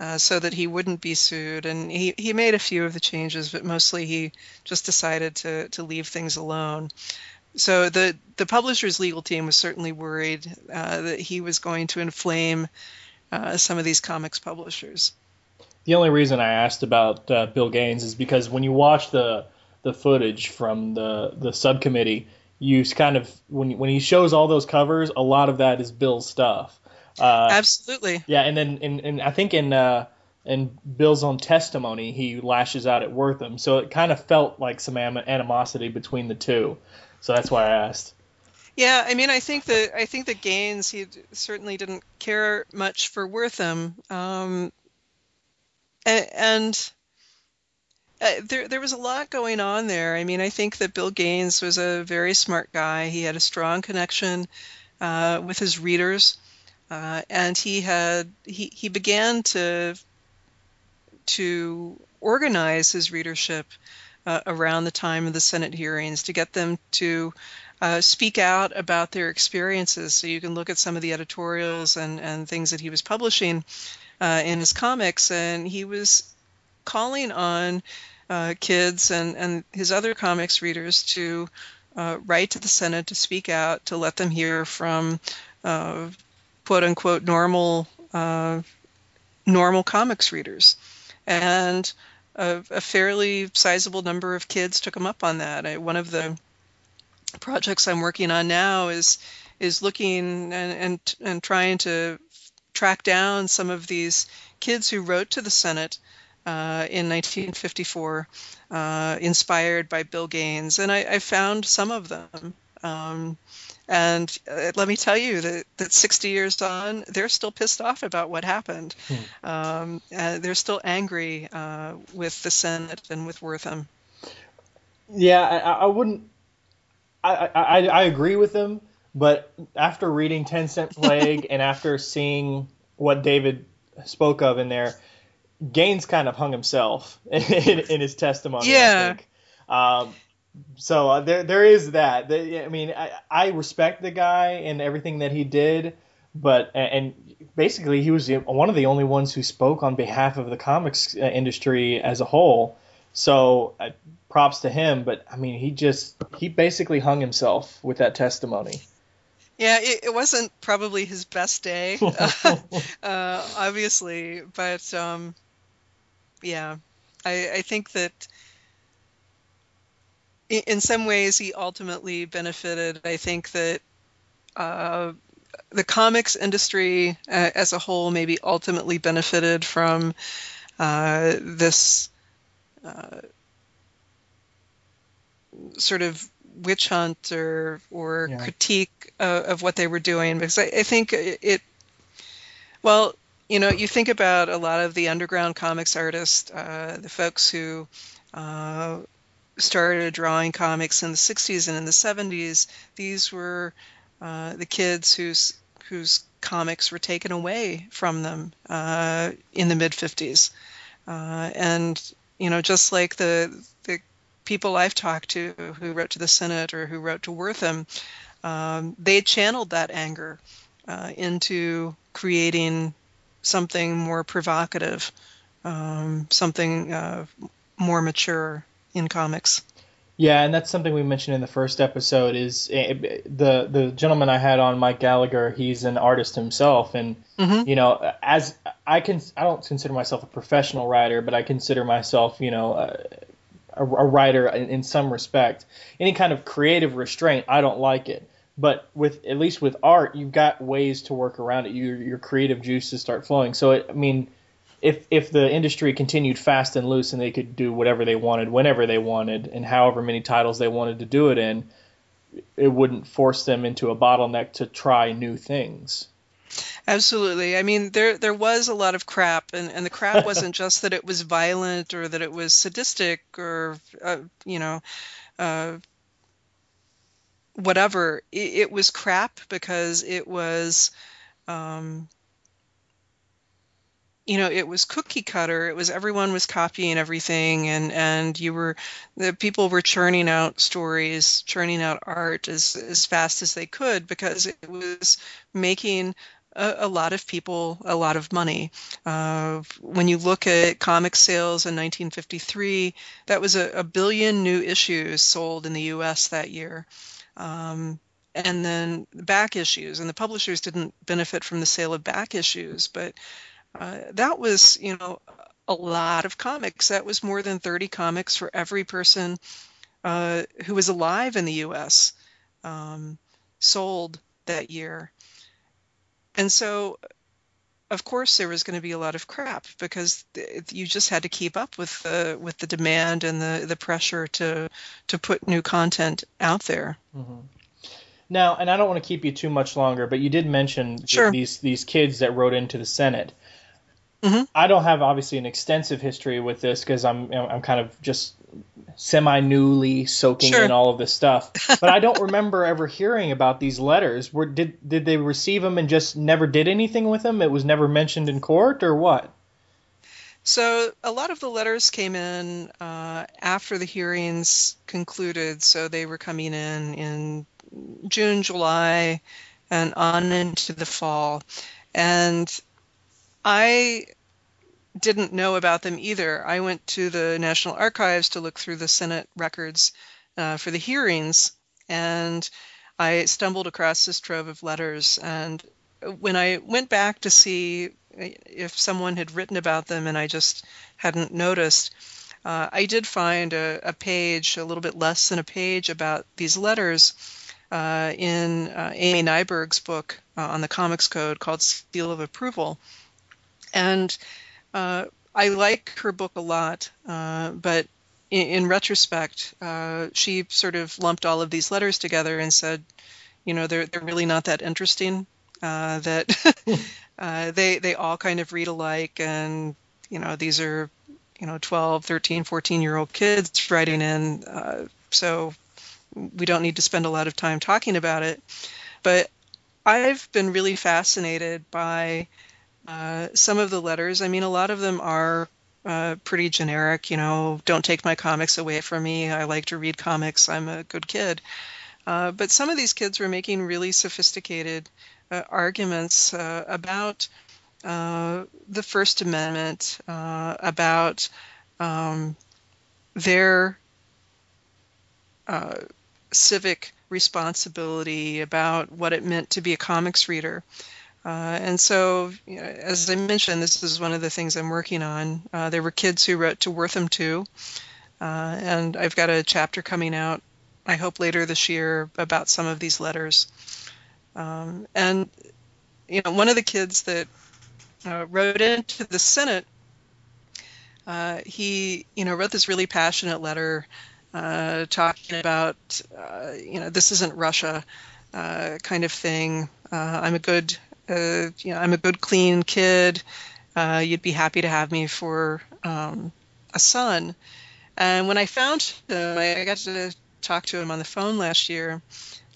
uh, so that he wouldn't be sued. And he, he made a few of the changes, but mostly he just decided to, to leave things alone. So the, the publisher's legal team was certainly worried uh, that he was going to inflame uh, some of these comics publishers. The only reason I asked about uh, Bill Gaines is because when you watch the the footage from the the subcommittee, you kind of when when he shows all those covers, a lot of that is Bill's stuff. Uh, Absolutely. Yeah, and then in, in I think in uh, in Bill's own testimony, he lashes out at Wertham. so it kind of felt like some animosity between the two. So that's why I asked. Yeah, I mean, I think that I think that Gaines he certainly didn't care much for Wertham, um, and, and uh, there there was a lot going on there. I mean, I think that Bill Gaines was a very smart guy. He had a strong connection uh, with his readers. Uh, and he had he, he began to to organize his readership uh, around the time of the Senate hearings to get them to uh, speak out about their experiences. So you can look at some of the editorials and, and things that he was publishing uh, in his comics, and he was calling on uh, kids and, and his other comics readers to uh, write to the Senate to speak out, to let them hear from quote unquote normal uh, normal comics readers, and a, a, fairly sizable number of kids took them up on that. I, one of the projects I'm working on now is is looking and, and and trying to track down some of these kids who wrote to the Senate uh, in 1954, uh, inspired by Bill Gaines, and I, I found some of them. Um, and uh, let me tell you that, that 60 years on, they're still pissed off about what happened. Hmm. Um, they're still angry uh, with the Senate and with Wertham. Yeah, I, I wouldn't. I, I, I agree with them, but after reading Ten Cent *laughs* Plague and after seeing what David spoke of in there, Gaines kind of hung himself *laughs* in, in his testimony. Yeah. Um, so uh, there there is that. The, I mean, I, I respect the guy and everything that he did, but and basically he was one of the only ones who spoke on behalf of the comics uh, industry as a whole. So uh, props to him, but I mean, he just he basically hung himself with that testimony. Yeah, it, it wasn't probably his best day, *laughs* uh, obviously, but um, yeah, I, I think that in some ways he ultimately benefited. I think that uh, the comics industry uh, as a whole maybe ultimately benefited from uh, this uh, sort of witch hunt or or yeah. critique of what they were doing because I, I think it well you know you think about a lot of the underground comics artists uh, the folks who uh, started drawing comics in the 60s and in the 70s these were uh, the kids whose whose comics were taken away from them uh, in the mid 50s uh, and you know just like the the people I've talked to who wrote to the Senate or who wrote to Wertham, um, they channeled that anger uh, into creating something more provocative, um, something uh, more mature in comics. Yeah, and that's something we mentioned in the first episode. Is eh, the the gentleman I had on, Mike Gallagher? He's an artist himself, and mm-hmm. you know, as I can, I don't consider myself a professional writer, but I consider myself, you know, a, a writer in, in some respect. Any kind of creative restraint, I don't like it. But with at least with art, you've got ways to work around it. Your your creative juices start flowing. So it, I mean if if the industry continued fast and loose and they could do whatever they wanted whenever they wanted and however many titles they wanted to do it in it wouldn't force them into a bottleneck to try new things. Absolutely. I mean there there was a lot of crap and and the crap *laughs* wasn't just that it was violent or that it was sadistic or uh, you know uh, whatever. It, it, was crap because it was um, you know it was cookie cutter. It was everyone was copying everything and and you were the people were churning out stories churning out art as as fast as they could because it was making a, a lot of people a lot of money. Uh, when you look at comic sales in 1953 that was a, a billion new issues sold in the us that year. Um, and then back issues and the publishers didn't benefit from the sale of back issues but uh, that was, you know, a lot of comics. That was more than 30 comics for every person uh, who was alive in the U.S. Um, sold that year. And so, of course, there was going to be a lot of crap because you just had to keep up with the with the demand and the the pressure to to put new content out there. Mm-hmm. Now, and I don't want to keep you too much longer, but you did mention sure. these these kids that wrote into the Senate. Mm-hmm. I don't have obviously an extensive history with this because I'm I'm kind of just semi newly soaking sure. in all of this stuff. But I don't *laughs* remember ever hearing about these letters. Were did did they receive them and just never did anything with them? It was never mentioned in court or what? So a lot of the letters came in uh, after the hearings concluded. So they were coming in in June, July, and on into the fall. And I didn't know about them either. I went to the National Archives to look through the Senate records uh, for the hearings, and I stumbled across this trove of letters. And when I went back to see if someone had written about them and I just hadn't noticed, uh, I did find a, a, page, a little bit less than a page, about these letters uh, in uh, Amy Nyberg's book uh, on the Comics Code called Seal of Approval. And uh, I like her book a lot, uh, but in, in retrospect, uh, she sort of lumped all of these letters together and said, you know, they're they're really not that interesting. Uh, that *laughs* uh, they they all kind of read alike, and you know, these are you know 12 13 14 year old kids writing in uh, so we don't need to spend a lot of time talking about it but i've been really fascinated by uh, some of the letters, I mean, a lot of them are uh, pretty generic. You know, don't take my comics away from me. I like to read comics. I'm a good kid. Uh, but some of these kids were making really sophisticated uh, arguments uh, about the First Amendment, about um, their civic responsibility, about what it meant to be a comics reader. Uh, and so, you know, as I mentioned, this is one of the things I'm working on. Uh, there were kids who wrote to Wertham too, uh, and I've got a chapter coming out, I hope later this year, about some of these letters. Um, and you know, one of the kids that uh, wrote into the Senate, uh, he you know wrote this really passionate letter uh, talking about you know this isn't Russia kind of thing. I'm a good uh, you know, I'm a good, clean kid. Uh, you'd be happy to have me for um, a son. And when I found him, I got to talk to him on the phone last year.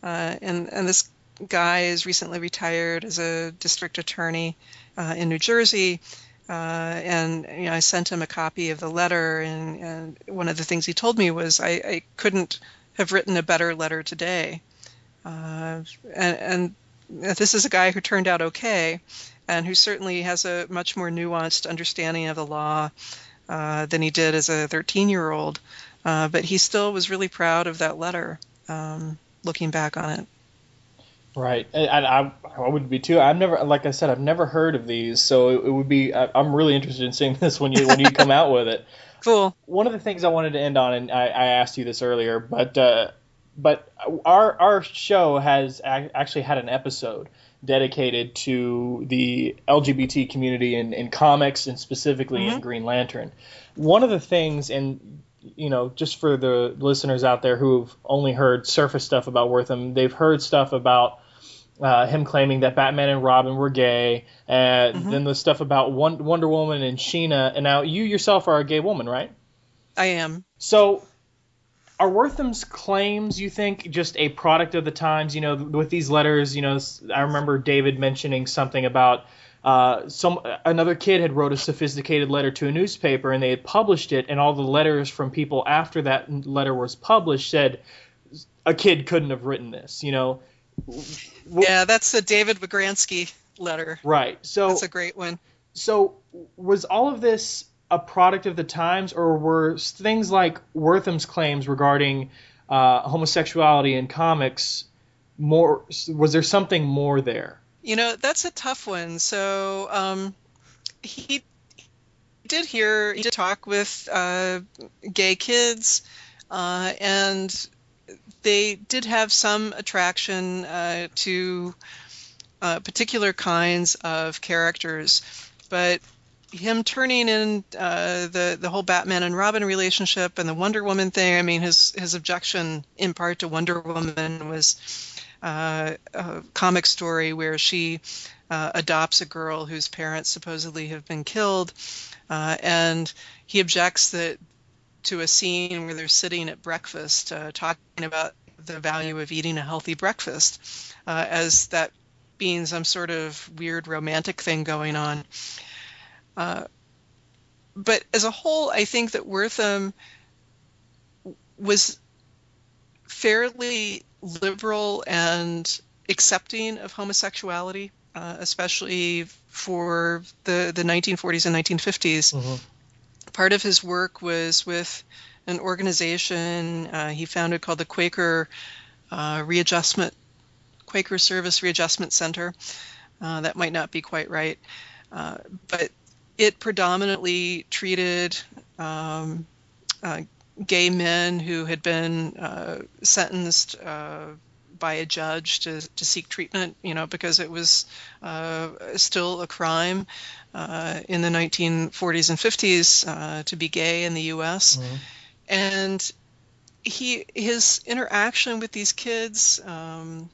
Uh, and, and this guy is recently retired as a district attorney uh, in New Jersey. Uh, and you know, I sent him a copy of the letter, and, and one of the things he told me was I, I couldn't have written a better letter today. Uh, and, and this is a guy who turned out okay and who certainly has a much more nuanced understanding of the law uh, than he did as a 13 year old. Uh, but he still was really proud of that letter, um, looking back on it. Right, and I, I would be too. I've never, like I said, I've never heard of these, so it, it would be. I, am really interested in seeing *laughs* this when you when you come out with it. Cool. One of the things I wanted to end on, and I, I asked you this earlier, but uh, but our our show has actually had an episode dedicated to the LGBT community in, in comics and specifically mm-hmm. in Green Lantern. One of the things, and you know, just for the listeners out there who've only heard surface stuff about Wertham, they've heard stuff about uh, him claiming that Batman and Robin were gay, and mm-hmm. then the stuff about Wonder Woman and Sheena. And now you yourself are a gay woman, right? I am. So are Wertham's claims, you think, just a product of the times? You know, with these letters, you know, I remember David mentioning something about uh, some another kid had wrote a sophisticated letter to a newspaper and they had published it, and all the letters from people after that letter was published said a kid couldn't have written this. You know. Yeah, that's the David Wagransky letter. Right. So that's a great one. So was all of this a product of the times, or were things like Wertham's claims regarding uh, homosexuality in comics more? Was there something more there? You know, that's a tough one. So um, he did hear, he did talk with uh, gay kids, uh, and they did have some attraction uh, to uh, particular kinds of characters, but him turning in uh, the the whole Batman and Robin relationship and the Wonder Woman thing. I mean, his his objection in part to Wonder Woman was uh, a comic story where she uh, adopts a girl whose parents supposedly have been killed, uh, and he objects that to a scene where they're sitting at breakfast uh, talking about the value of eating a healthy breakfast, uh, as that being some sort of weird romantic thing going on. Uh, but as a whole, I think that Wertham was fairly liberal and accepting of homosexuality, uh, especially for the, the 1940s and 1950s. Mm-hmm. Part of his work was with an organization uh, he founded called the Quaker uh, Readjustment Quaker Service Readjustment Center. Uh, that might not be quite right, uh, but it predominantly treated um, uh, gay men who had been uh, sentenced uh, by a judge to, to seek treatment, you know, because it was uh, still a crime uh, in the 1940s and 50s uh, to be gay in the U.S. Mm-hmm. And he his interaction with these kids, um,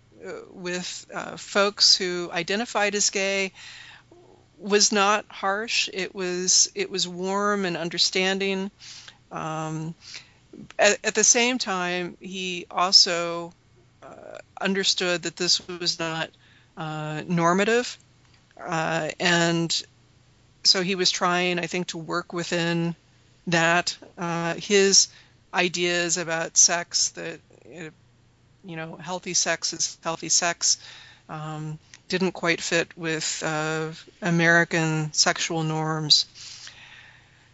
with folks who identified as gay, was not harsh. It was it was warm and understanding. Um, at, at, the same time, he also uh, understood that this was not uh, normative, uh, and so he was trying, I think, to work within that. Uh, his ideas about sex that you know healthy sex is healthy sex um, didn't quite fit with uh, American sexual norms.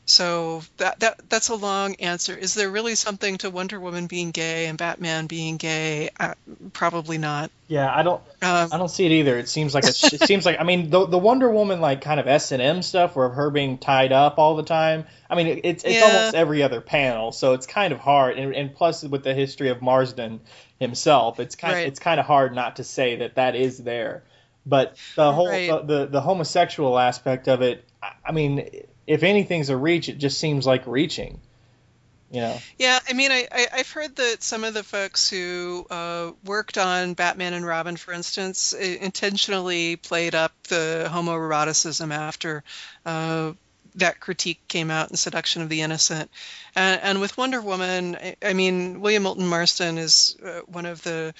So that, that that's a long answer. Is there really something to Wonder Woman being gay and Batman being gay? Uh, probably not. Yeah, I don't. Um, I don't see it either. It seems like a, it seems like I mean the the Wonder Woman like kind of S and M stuff where her being tied up all the time. I mean it's it's yeah. almost every other panel, so it's kind of hard. And, and plus with the history of Marston himself, it's kind right. it's kind of hard not to say that that is there. But the whole right. the, the the homosexual aspect of it, I mean if anything's a reach, it just seems like reaching. You know. Yeah, I mean, I, I have heard that some of the folks who uh, worked on Batman and Robin, for instance, intentionally played up the homoeroticism after uh, that critique came out in Seduction of the Innocent, and, and with Wonder Woman, I, I, mean, William Moulton Marston is uh, one of the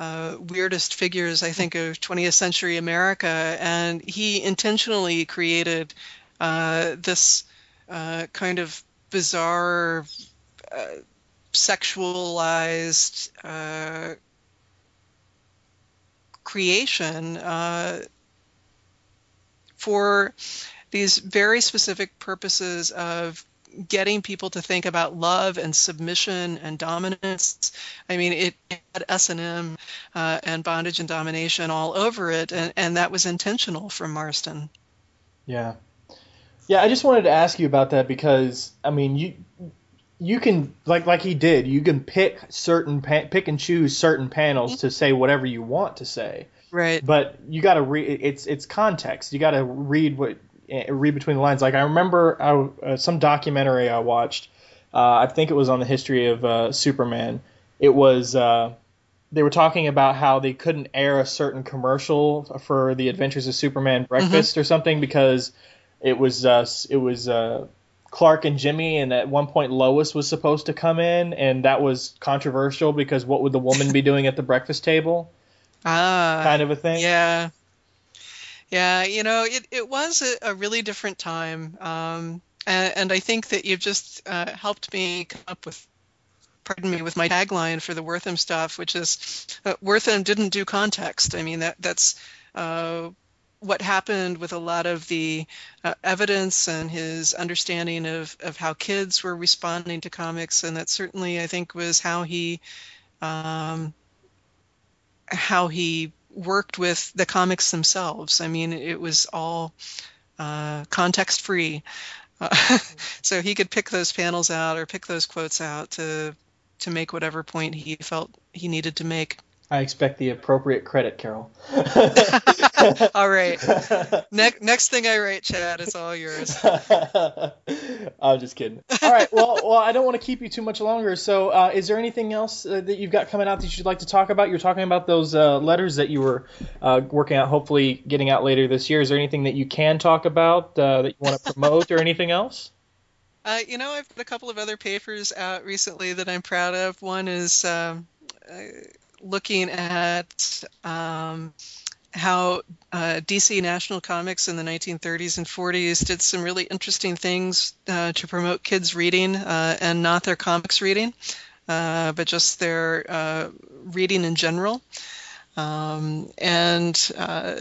uh, weirdest figures, I think, of 20th century America. And he intentionally created uh, this uh, kind of bizarre, uh, sexualized uh, creation uh, for these very specific purposes of getting people to think about love and submission and dominance. I mean, it had S and M uh, and bondage and domination all over it, and, and that was intentional from Marston. Yeah, yeah, I just wanted to ask you about that because I mean, you you can like like he did. You can pick certain pick and choose certain panels to say whatever you want to say. Right. But you got to read. It's it's context. You got to read what read between the lines. Like I remember I, uh, some documentary I watched. Uh, I think it was on the history of uh, Superman. It was uh, they were talking about how they couldn't air a certain commercial for the Adventures of Superman breakfast mm-hmm. or something because it was uh, it was uh, Clark and Jimmy, and at one point Lois was supposed to come in, and that was controversial because what would the woman be doing at the breakfast table? Ah, kind of a thing. Yeah, yeah. You know, it it was a, a really different time, um, and, and, I think that you've just uh, helped me come up with. Pardon me, with my tagline for the Wertham stuff, which is uh, Wertham didn't do context. I mean that that's uh, what happened with a lot of the uh, evidence and his understanding of, of how kids were responding to comics, and that certainly I think was how he um, how he worked with the comics themselves. I mean, it was all uh, context free, *laughs* so he could pick those panels out or pick those quotes out to to make whatever point he felt he needed to make. I expect the appropriate credit, Carol. *laughs* all right. *laughs* Next, next thing I write, Chad, is all yours. *laughs* I'm just kidding. All right. Well, well, I don't want to keep you too much longer. So, uh, is there anything else uh, that you've got coming out that you'd like to talk about? You're talking about those uh, letters that you were uh, working out, hopefully getting out later this year. Is there anything that you can talk about uh, that you want to promote or anything else? Uh, you know, I've put a couple of other papers out recently that I'm proud of. One is um, looking at um, how uh, DC National Comics in the 1930s and 40s did some really interesting things uh, to promote kids reading uh, and not their comics reading, uh, but just their uh, reading in general. Um, and uh,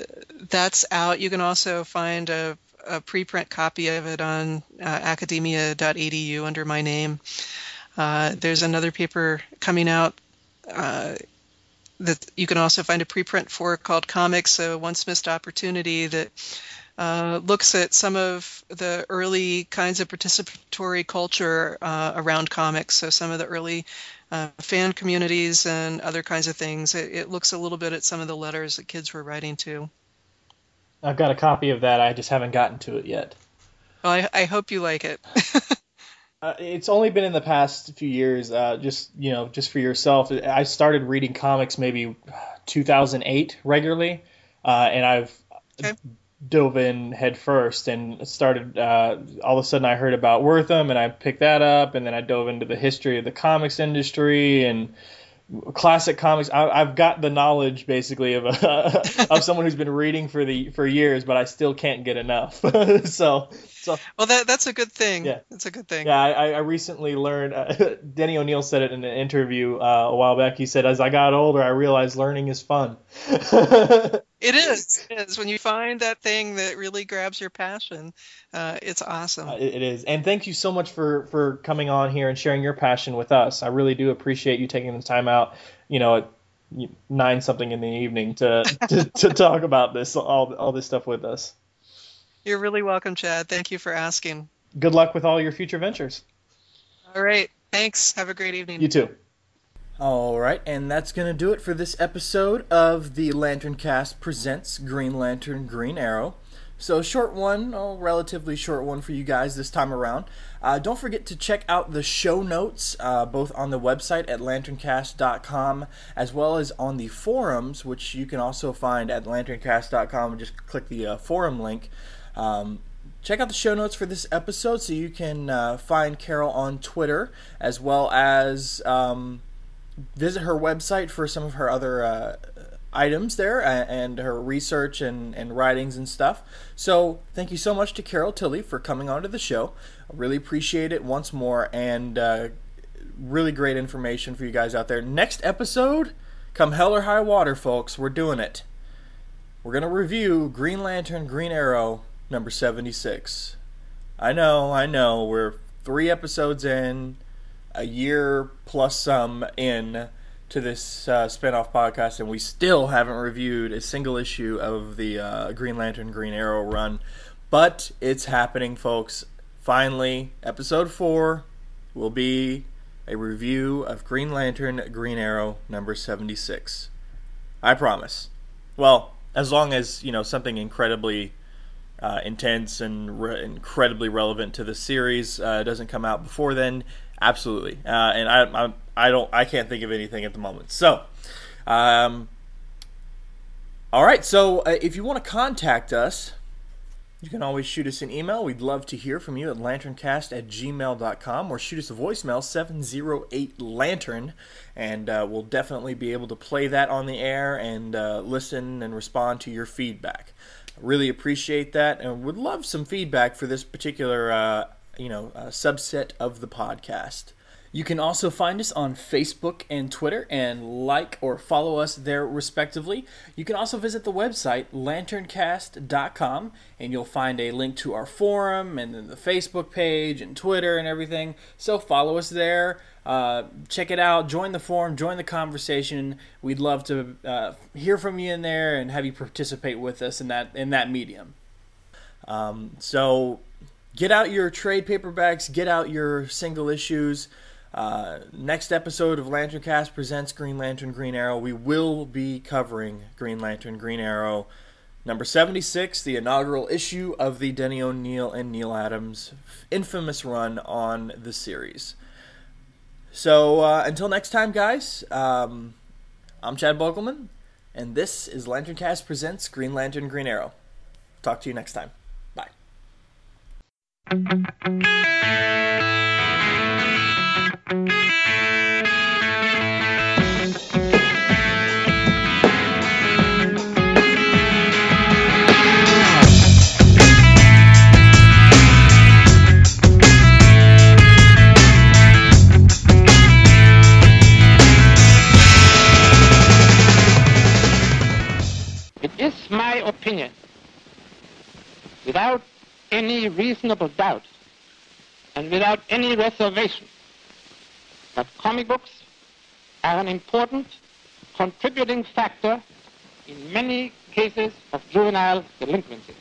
that's out. You can also find a, a preprint copy of it on academia.edu under my name. there's another paper coming out that you can also find a preprint for called Comics, a Once Missed Opportunity that uh, looks at some of the early kinds of participatory culture uh, around comics. So some of the early uh, fan communities and other kinds of things. It, it, looks a little bit at some of the letters that kids were writing to. I've got a copy of that. I just haven't gotten to it yet. Well, I, I hope you like it. *laughs* Uh, it's only been in the past few years. Uh, just you know, just for yourself. I started reading comics maybe 2008 regularly, uh, and I've okay. dove in headfirst and started. Uh, all of a sudden, I heard about Wertham, and I picked that up, and then I dove into the history of the comics industry and classic comics. I, have got the knowledge basically of a, *laughs* of someone who's been reading for the for years, but I still can't get enough. *laughs* so so well, that that's a good thing. Yeah, that's a good thing. Yeah, I, I recently learned. Uh, *laughs* Denny O'Neil said it in an interview uh, a while back. He said, "As I got older, I realized learning is fun." It is. It is when you find that thing that really grabs your passion. Uh, it's awesome. Uh, it, it is, and thank you so much for for coming on here and sharing your passion with us. I really do appreciate you taking the time out. You know, at nine something in the evening to *laughs* to, to talk about this all all this stuff with us. You're really welcome, Chad. Thank you for asking. Good luck with all your future ventures. All right. Thanks. Have a great evening. You too. All right, and that's going to do it for this episode of the LanternCast presents Green Lantern Green Arrow. So, short one, a relatively short one for you guys this time around. Uh, don't forget to check out the show notes, uh, both on the website at lanterncast.com as well as on the forums, which you can also find at lanterncast.com. And just click the uh, forum link. Um, check out the show notes for this episode so you can uh, find Carol on Twitter as well as um, visit her website for some of her other uh, items there and her research and, and writings and stuff. So, thank you so much to Carol Tilley for coming onto the show. I really appreciate it once more and uh, really great information for you guys out there. Next episode, come hell or high water, folks, we're doing it. We're going to review Green Lantern Green Arrow number 76. I know, I know, we're three episodes in, a year plus some in to this uh, spinoff podcast, and we still haven't reviewed a single issue of the uh, Green Lantern Green Arrow run. But it's happening, folks. Finally, episode four will be a review of Green Lantern Green Arrow number 76. I promise. Well, as long as, you know, something incredibly uh, intense and re- incredibly relevant to the series uh, doesn't come out before then, absolutely. Uh, and I, I, I don't, I can't think of anything at the moment. So, um, all right. So uh, if you want to contact us, you can always shoot us an email. We'd love to hear from you at lanterncast at gmail.com or shoot us a voicemail 708 Lantern, and uh, we'll definitely be able to play that on the air and uh, listen and respond to your feedback. Really appreciate that, and would love some feedback for this particular, uh, you know, subset of the podcast. You can also find us on Facebook and Twitter and like or follow us there respectively. You can also visit the website lanterncast.com and you'll find a link to our forum and then the Facebook page and Twitter and everything. So follow us there. Uh, check it out. Join the forum. Join the conversation. We'd love to uh, hear from you in there and have you participate with us in that in that medium. Um, so get out your trade paperbacks. Get out your single issues. Uh, next episode of LanternCast presents Green Lantern Green Arrow. We will be covering Green Lantern Green Arrow number 76, the inaugural issue of the Denny O'Neil and Neal Adams infamous run on the series. So uh, until next time, guys, um, I'm Chad Bogelman, and this is LanternCast presents Green Lantern Green Arrow. Talk to you next time. It is my opinion, without any reasonable doubt, and without any reservation that comic books are an important contributing factor in many cases of juvenile delinquency.